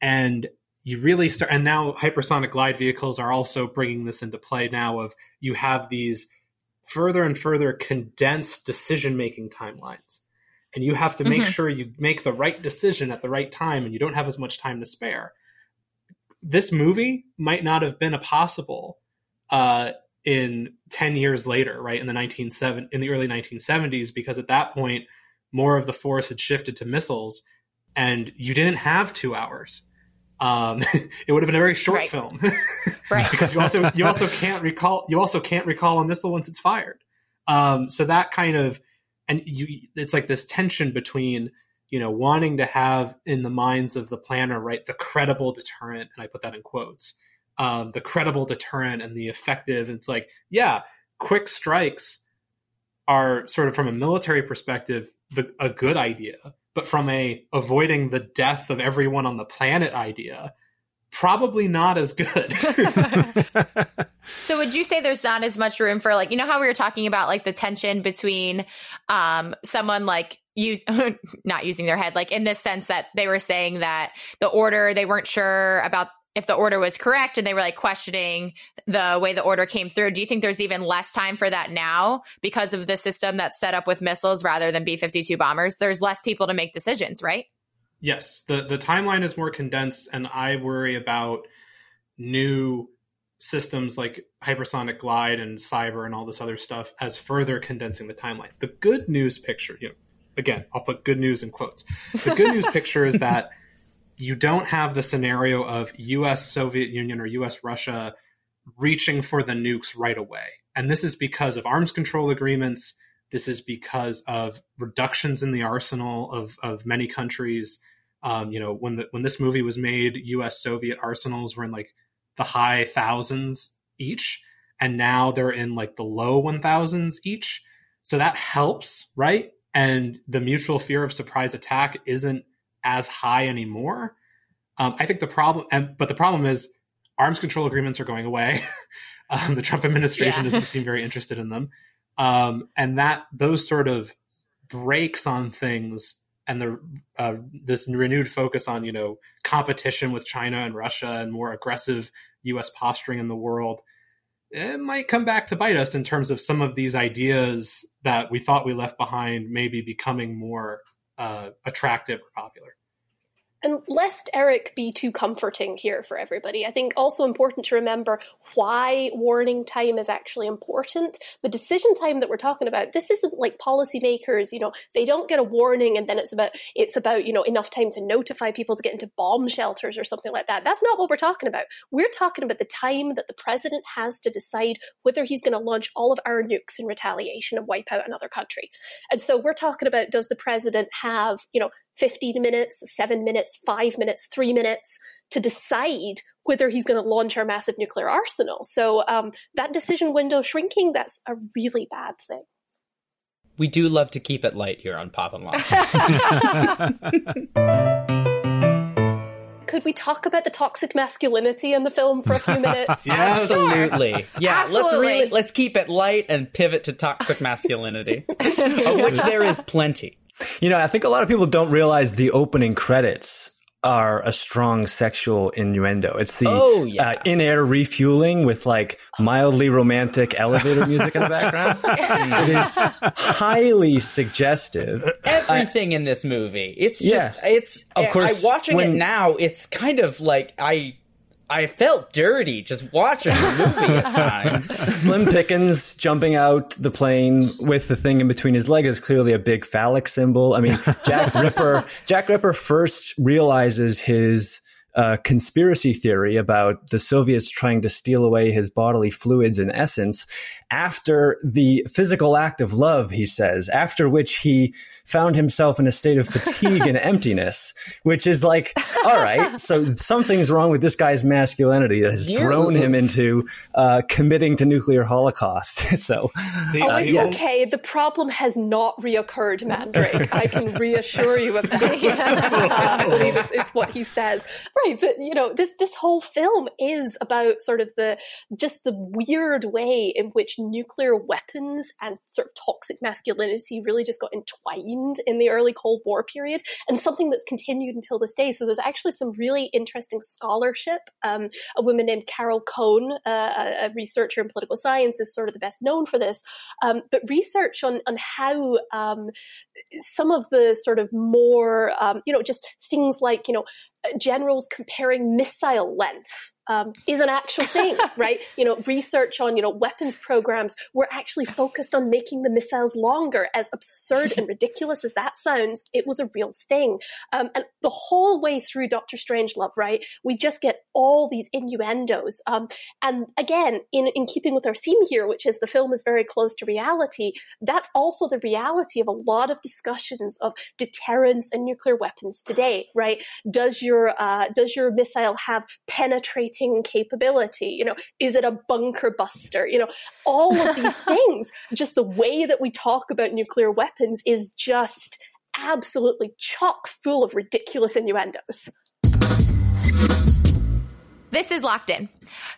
And you really start, and now hypersonic glide vehicles are also bringing this into play now of you have these further and further condensed decision making timelines. And you have to make mm-hmm. sure you make the right decision at the right time and you don't have as much time to spare. This movie might not have been a possible uh, in 10 years later, right, in the 1970, in the early 1970s, because at that point, more of the force had shifted to missiles and you didn't have two hours. Um, it would have been a very short right. film, right? because you also you also can't recall you also can't recall a missile once it's fired. Um, so that kind of and you it's like this tension between you know wanting to have in the minds of the planner right the credible deterrent, and I put that in quotes, um, the credible deterrent and the effective. It's like, yeah, quick strikes are sort of from a military perspective the, a good idea, but from a avoiding the death of everyone on the planet idea, probably not as good. so would you say there's not as much room for like you know how we were talking about like the tension between um someone like use not using their head like in this sense that they were saying that the order they weren't sure about if the order was correct and they were like questioning the way the order came through. Do you think there's even less time for that now because of the system that's set up with missiles rather than B 52 bombers? There's less people to make decisions, right? Yes. The, the timeline is more condensed, and I worry about new systems like hypersonic glide and cyber and all this other stuff as further condensing the timeline. The good news picture, you know, again, I'll put good news in quotes. The good news picture is that you don't have the scenario of US Soviet Union or US Russia reaching for the nukes right away. And this is because of arms control agreements. This is because of reductions in the arsenal of, of many countries. Um, you know, when the, when this movie was made, U.S. Soviet arsenals were in like the high thousands each, and now they're in like the low one thousands each. So that helps, right? And the mutual fear of surprise attack isn't as high anymore. Um, I think the problem, and, but the problem is arms control agreements are going away. um, the Trump administration yeah. doesn't seem very interested in them, um, and that those sort of breaks on things and the uh, this renewed focus on you know competition with China and Russia and more aggressive U.S. posturing in the world it might come back to bite us in terms of some of these ideas that we thought we left behind maybe becoming more uh, attractive or popular. And lest Eric be too comforting here for everybody, I think also important to remember why warning time is actually important. The decision time that we're talking about, this isn't like policymakers, you know, they don't get a warning and then it's about it's about, you know, enough time to notify people to get into bomb shelters or something like that. That's not what we're talking about. We're talking about the time that the president has to decide whether he's going to launch all of our nukes in retaliation and wipe out another country. And so we're talking about does the president have, you know, 15 minutes, seven minutes, five minutes, three minutes to decide whether he's going to launch our massive nuclear arsenal. So um, that decision window shrinking, that's a really bad thing. We do love to keep it light here on Pop and Locke. Could we talk about the toxic masculinity in the film for a few minutes? Absolutely. Yeah, Absolutely. let's really let's keep it light and pivot to toxic masculinity, of which there is plenty. You know, I think a lot of people don't realize the opening credits are a strong sexual innuendo. It's the oh, yeah. uh, in-air refueling with like mildly romantic elevator music in the background. it is highly suggestive. Everything in this movie. It's just it's of course, I, watching when, it now, it's kind of like I I felt dirty just watching the movie at times. Slim Pickens jumping out the plane with the thing in between his legs is clearly a big phallic symbol. I mean, Jack Ripper, Jack Ripper first realizes his uh, conspiracy theory about the Soviets trying to steal away his bodily fluids and essence after the physical act of love, he says, after which he found himself in a state of fatigue and emptiness, which is like, all right, so something's wrong with this guy's masculinity that has thrown him into uh, committing to nuclear holocaust. so, the, oh, it's yeah. okay. The problem has not reoccurred, Mandrake. I can reassure you of that. I believe this is what he says. Right, but you know, this this whole film is about sort of the just the weird way in which nuclear weapons and sort of toxic masculinity really just got entwined in the early Cold War period and something that's continued until this day. So there's actually some really interesting scholarship. Um, a woman named Carol Cohn, uh, a researcher in political science, is sort of the best known for this. Um, but research on, on how um, some of the sort of more, um, you know, just things like, you know, generals comparing missile length um, is an actual thing, right? You know, research on, you know, weapons programs were actually focused on making the missiles longer. As absurd and ridiculous as that sounds, it was a real thing. Um, and the whole way through Doctor Strangelove, right, we just get all these innuendos. Um, and again, in, in keeping with our theme here, which is the film is very close to reality, that's also the reality of a lot of discussions of deterrence and nuclear weapons today, right? Does your, uh, does your missile have penetrating capability? You know, is it a bunker buster? You know, all of these things, just the way that we talk about nuclear weapons is just absolutely chock full of ridiculous innuendos. This is locked in.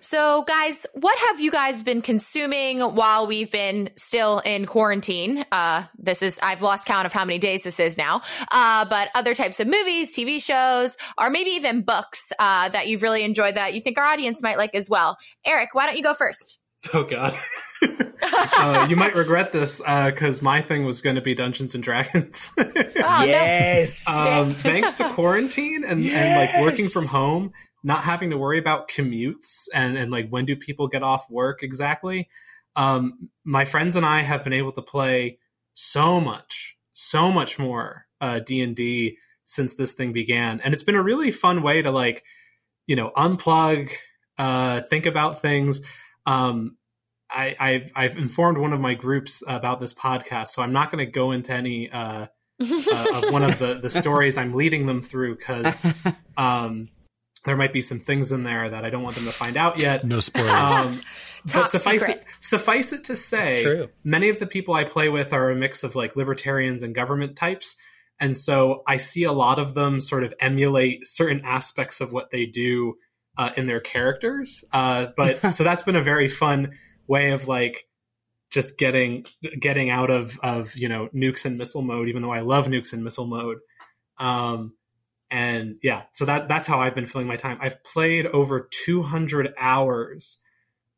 So, guys, what have you guys been consuming while we've been still in quarantine? Uh, this is, I've lost count of how many days this is now. Uh, but other types of movies, TV shows, or maybe even books uh, that you've really enjoyed that you think our audience might like as well. Eric, why don't you go first? Oh, God. uh, you might regret this because uh, my thing was going to be Dungeons and Dragons. oh, yes. Um, thanks to quarantine and, yes. and like working from home, not having to worry about commutes and, and like when do people get off work exactly. Um, my friends and I have been able to play so much, so much more uh, D and D since this thing began, and it's been a really fun way to like, you know, unplug, uh, think about things. Um, I, have I've informed one of my groups about this podcast, so I'm not going to go into any uh, uh, of one of the the stories I'm leading them through because um, there might be some things in there that I don't want them to find out yet. No spoilers. Um, but suffice it, suffice it to say, many of the people I play with are a mix of like libertarians and government types. And so I see a lot of them sort of emulate certain aspects of what they do uh, in their characters. Uh, but so that's been a very fun way of like just getting getting out of of you know nukes and missile mode, even though I love nukes and missile mode. Um, and yeah, so that that's how I've been filling my time. I've played over 200 hours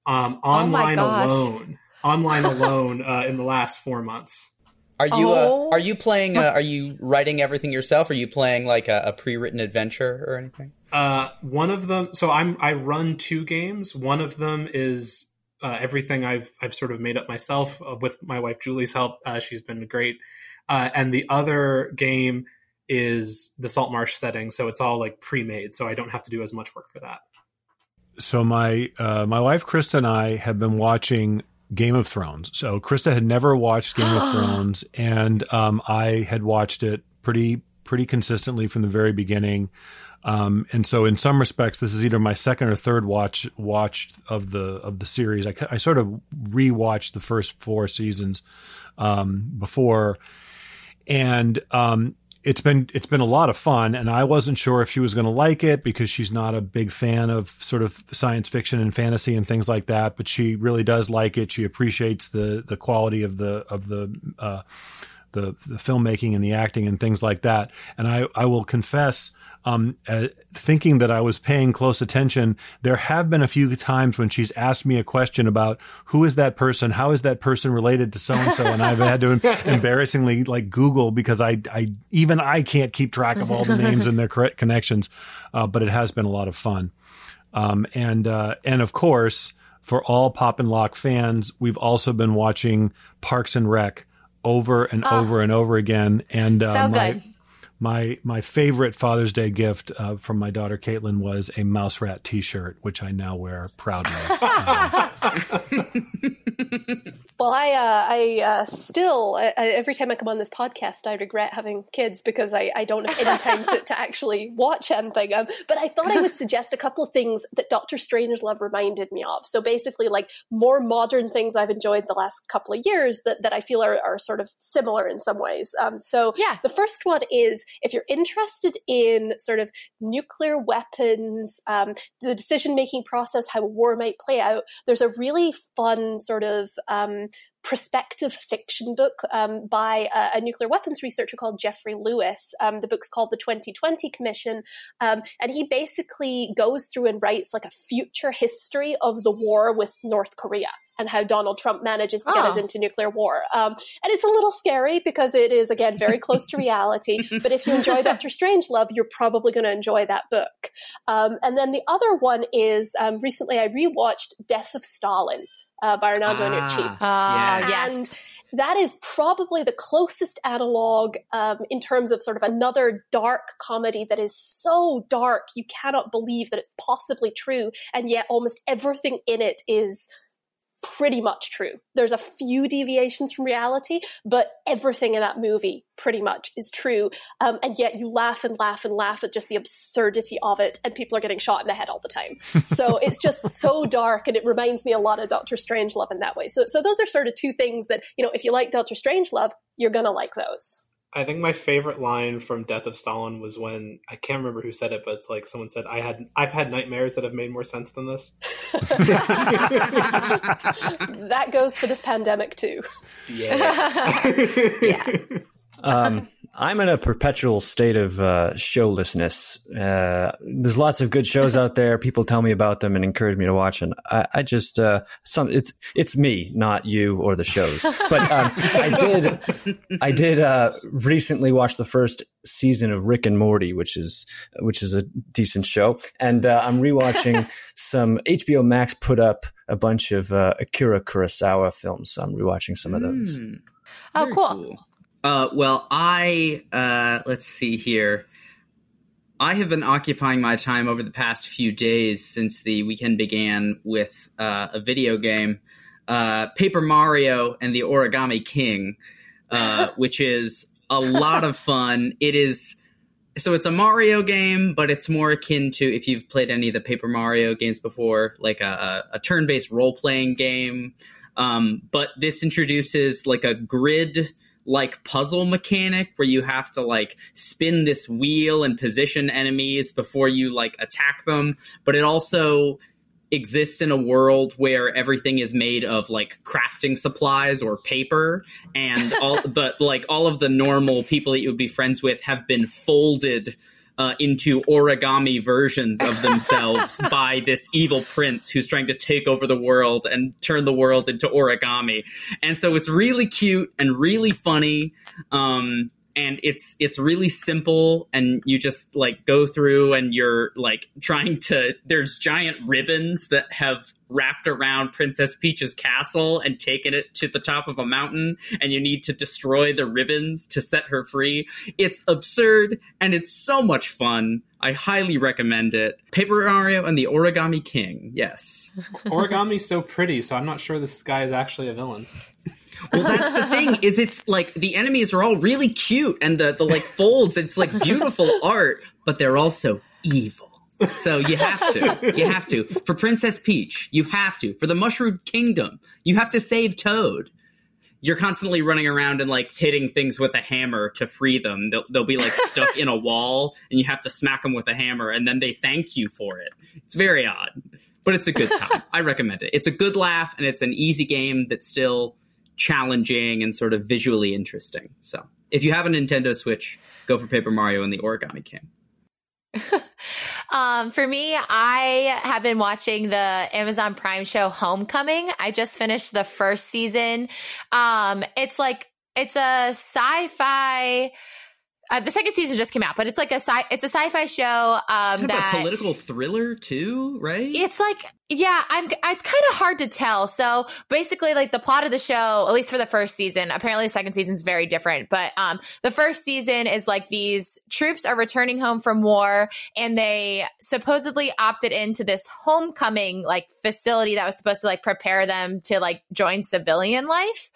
um, Oh online alone, online alone uh, in the last four months. Are you Oh. uh, are you playing? Uh, are you writing everything yourself? Are you playing like a, a pre-written adventure or anything? Uh, one of them. So I'm I run two games. One of them is uh, everything I've I've sort of made up myself uh, with my wife Julie's help. Uh, she's been great. Uh, and the other game is the Salt Marsh setting, so it's all like pre-made, so I don't have to do as much work for that. so my uh, my wife Krista and I have been watching Game of Thrones. So Krista had never watched Game of Thrones, and um, I had watched it pretty pretty consistently from the very beginning. Um, and so, in some respects, this is either my second or third watch watch of the of the series. I, I sort of rewatched the first four seasons um, before, and um, it's been it's been a lot of fun. And I wasn't sure if she was going to like it because she's not a big fan of sort of science fiction and fantasy and things like that. But she really does like it. She appreciates the the quality of the of the uh, the the filmmaking and the acting and things like that. And I I will confess. Um, uh, thinking that I was paying close attention, there have been a few times when she's asked me a question about who is that person, how is that person related to so and so, and I've had to embarrassingly like Google because I, I even I can't keep track of all the names and their correct connections. Uh, but it has been a lot of fun, um, and uh, and of course for all Pop and Locke fans, we've also been watching Parks and Rec over and over and over again, and uh, So my, good. My my favorite Father's Day gift uh, from my daughter Caitlin was a mouse rat T-shirt, which I now wear proudly. Well, I uh, I uh, still I, I- every time I come on this podcast, I regret having kids because I, I don't have any time to, to actually watch anything. Um, but I thought I would suggest a couple of things that Doctor Strangelove reminded me of. So basically, like more modern things I've enjoyed the last couple of years that, that I feel are, are sort of similar in some ways. Um, so Yeah. the first one is if you're interested in sort of nuclear weapons, um, the decision making process, how war might play out, there's a really fun sort of um, prospective fiction book um, by a, a nuclear weapons researcher called Jeffrey Lewis. Um, the book's called The 2020 Commission. Um, and he basically goes through and writes like a future history of the war with North Korea and how Donald Trump manages to get Oh. us into nuclear war. Um, and it's a little scary because it is, again, very close to reality. But if you enjoy Doctor Strangelove, you're probably going to enjoy that book. Um, and then the other one is um, recently I rewatched Death of Stalin uh, by Armando Iannucci. Ah, yes. yes. And that is probably the closest analog um, in terms of sort of another dark comedy that is so dark you cannot believe that it's possibly true, and yet almost everything in it is pretty much true. There's a few deviations from reality, but everything in that movie pretty much is true. Um, and yet you laugh and laugh and laugh at just the absurdity of it, and people are getting shot in the head all the time. So it's just so dark, and it reminds me a lot of Doctor Strangelove in that way. So, so those are sort of two things that you know, if you like Doctor Strangelove, you're gonna like those. I think my favorite line from Death of Stalin was when I can't remember who said it, but it's like someone said, "I had I've had nightmares that have made more sense than this." that goes for this pandemic too. Yeah. Yeah. Um, I'm in a perpetual state of uh, showlessness. Uh, there's lots of good shows out there. People tell me about them and encourage me to watch, and I, I just uh, some it's it's me, not you or the shows. But um, I did I did uh, recently watch the first season of Rick and Morty, which is which is a decent show, and uh, I'm rewatching some HBO Max put up a bunch of uh, Akira Kurosawa films. So I'm rewatching some of those. Hmm. Oh, Very cool. Uh, well, I uh, let's see here. I have been occupying my time over the past few days since the weekend began with uh, a video game, uh, Paper Mario and the Origami King, uh, which is a lot of fun. It is so it's a Mario game, but it's more akin to if you've played any of the Paper Mario games before, like a, a, a turn-based role-playing game. Um, but this introduces like a grid like puzzle mechanic where you have to like spin this wheel and position enemies before you like attack them, but it also exists in a world where everything is made of like crafting supplies or paper. And all the like all of the normal people that you would be friends with have been folded uh, into origami versions of themselves by this evil prince who's trying to take over the world and turn the world into origami. And so it's really cute and really funny. Um, and it's it's really simple and you just like go through and you're like trying to there's giant ribbons that have wrapped around princess peach's castle and taken it to the top of a mountain and you need to destroy the ribbons to set her free. It's absurd and it's so much fun. I highly recommend it. Paper mario and the origami king. Yes. Origami's so pretty so i'm not sure this guy is actually a villain. Well, that's the thing is it's like the enemies are all really cute and the the like folds. It's like beautiful art, but they're also evil. So you have to, you have to. For Princess Peach, you have to. For the Mushroom Kingdom, you have to save Toad. You're constantly running around and like hitting things with a hammer to free them. They'll, they'll be like stuck in a wall, and you have to smack them with a hammer, and then they thank you for it. It's very odd, but it's a good time. I recommend it. It's a good laugh, and it's an easy game that's still challenging and sort of visually interesting. So if you have a Nintendo Switch, go for Paper Mario and the Origami King. um, for me, I have been watching the Amazon Prime show Homecoming. I just finished the first season. Um, it's like it's a sci-fi uh, the second season just came out, but it's like a sci- it's a sci-fi show um, that a political thriller too, right? It's like yeah, I'm. It's kind of hard to tell. So basically, like the plot of the show, at least for the first season, apparently the second season is very different. But um, the first season is like these troops are returning home from war, and they supposedly opted into this homecoming like facility that was supposed to like prepare them to like join civilian life.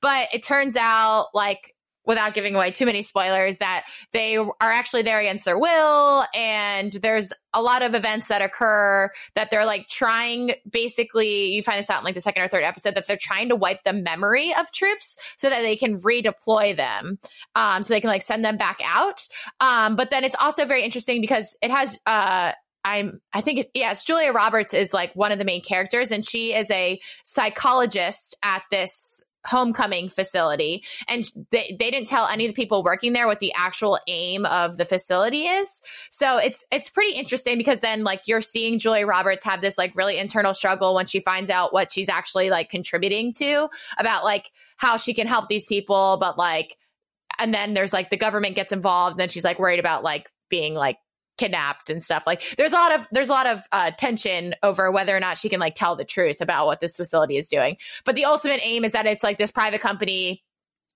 But it turns out like without giving away too many spoilers that they are actually there against their will and there's a lot of events that occur that they're like trying basically you find this out in like the second or third episode that they're trying to wipe the memory of troops so that they can redeploy them um, so they can like send them back out. Um, but then it's also very interesting because it has uh, I'm I think it's yeah, it's Julia Roberts is like one of the main characters and she is a psychologist at this homecoming facility. And they, they didn't tell any of the people working there what the actual aim of the facility is. So it's it's pretty interesting because then like you're seeing julia roberts have this like really internal struggle when she finds out what she's actually like contributing to about like how she can help these people. But like and then there's like the government gets involved and then she's like worried about like being like kidnapped and stuff. Like there's a lot of there's a lot of uh, tension over whether or not she can like tell the truth about what this facility is doing. But the ultimate aim is that it's like this private company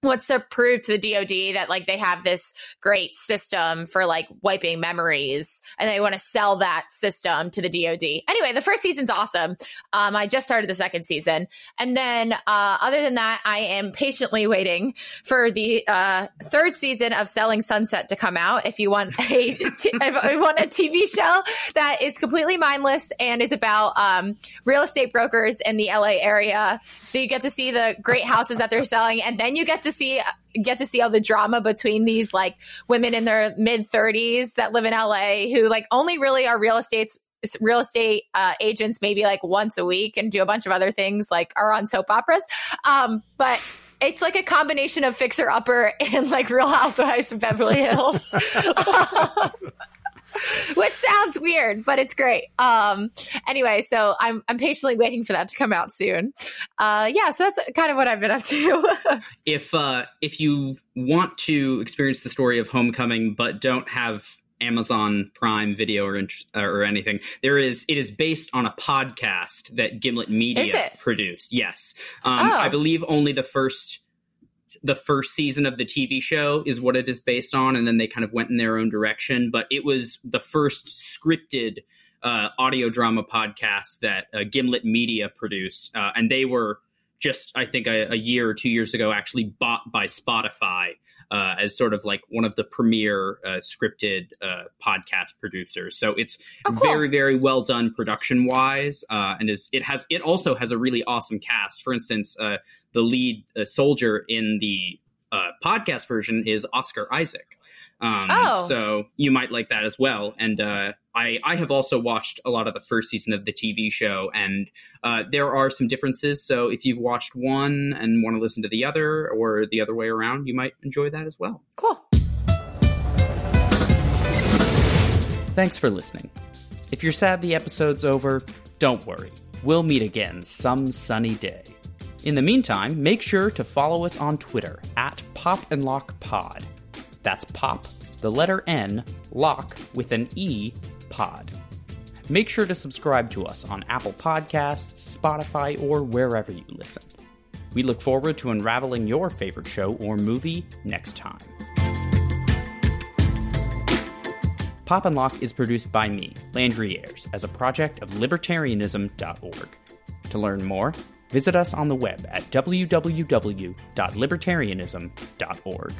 wants to prove to the DoD that like they have this great system for like wiping memories and they want to sell that system to the DoD. Anyway, the first season's awesome. Um, I just started the second season. And then uh, other than that, I am patiently waiting for the uh, third season of Selling Sunset to come out. If you want a t- if you want a TV show that is completely mindless and is about um, real estate brokers in the LA area. So you get to see the great houses that they're selling and then you get to see get to see all the drama between these like women in their mid 30s that live in LA who like only really are real estates real estate uh, agents maybe like once a week and do a bunch of other things like are on soap operas. Um, but it's like a combination of fixer upper and like real housewives of beverly hills which sounds weird, but it's great. Um, anyway, so I'm I'm patiently waiting for that to come out soon. Uh, yeah, so that's kind of what I've been up to. if uh, if you want to experience the story of Homecoming, but don't have Amazon Prime Video or or anything. There is it is based on a podcast that Gimlet Media produced. Yes, um, oh. I believe only the first the first season of the TV show is what it is based on, and then they kind of went in their own direction. But it was the first scripted uh, audio drama podcast that uh, Gimlet Media produced, uh, and they were just I think a, a, year or two years ago actually bought by Spotify uh, as sort of like one of the premier uh, scripted uh, podcast producers. So it's oh, cool. very very well done production wise, and is it has it also has a really awesome cast. For instance the lead uh, soldier in the uh, podcast version is Oscar Isaac. Um, Oh. So you might like that as well. And uh, I, I have also watched a lot of the first season of the TV show, and uh, there are some differences. So if you've watched one and want to listen to the other, or the other way around, you might enjoy that as well. Cool. Thanks for listening. If you're sad the episode's over, don't worry. We'll meet again some sunny day. In the meantime, make sure to follow us on Twitter at Pop and Locke Pod. That's Pop, the letter N, Lock with an E, Pod. Make sure to subscribe to us on Apple Podcasts, Spotify, or wherever you listen. We look forward to unraveling your favorite show or movie next time. Pop and Locke is produced by me, Landry Ayres, as a project of libertarianism.org. To learn more, visit us on the web at www.libertarianism.org.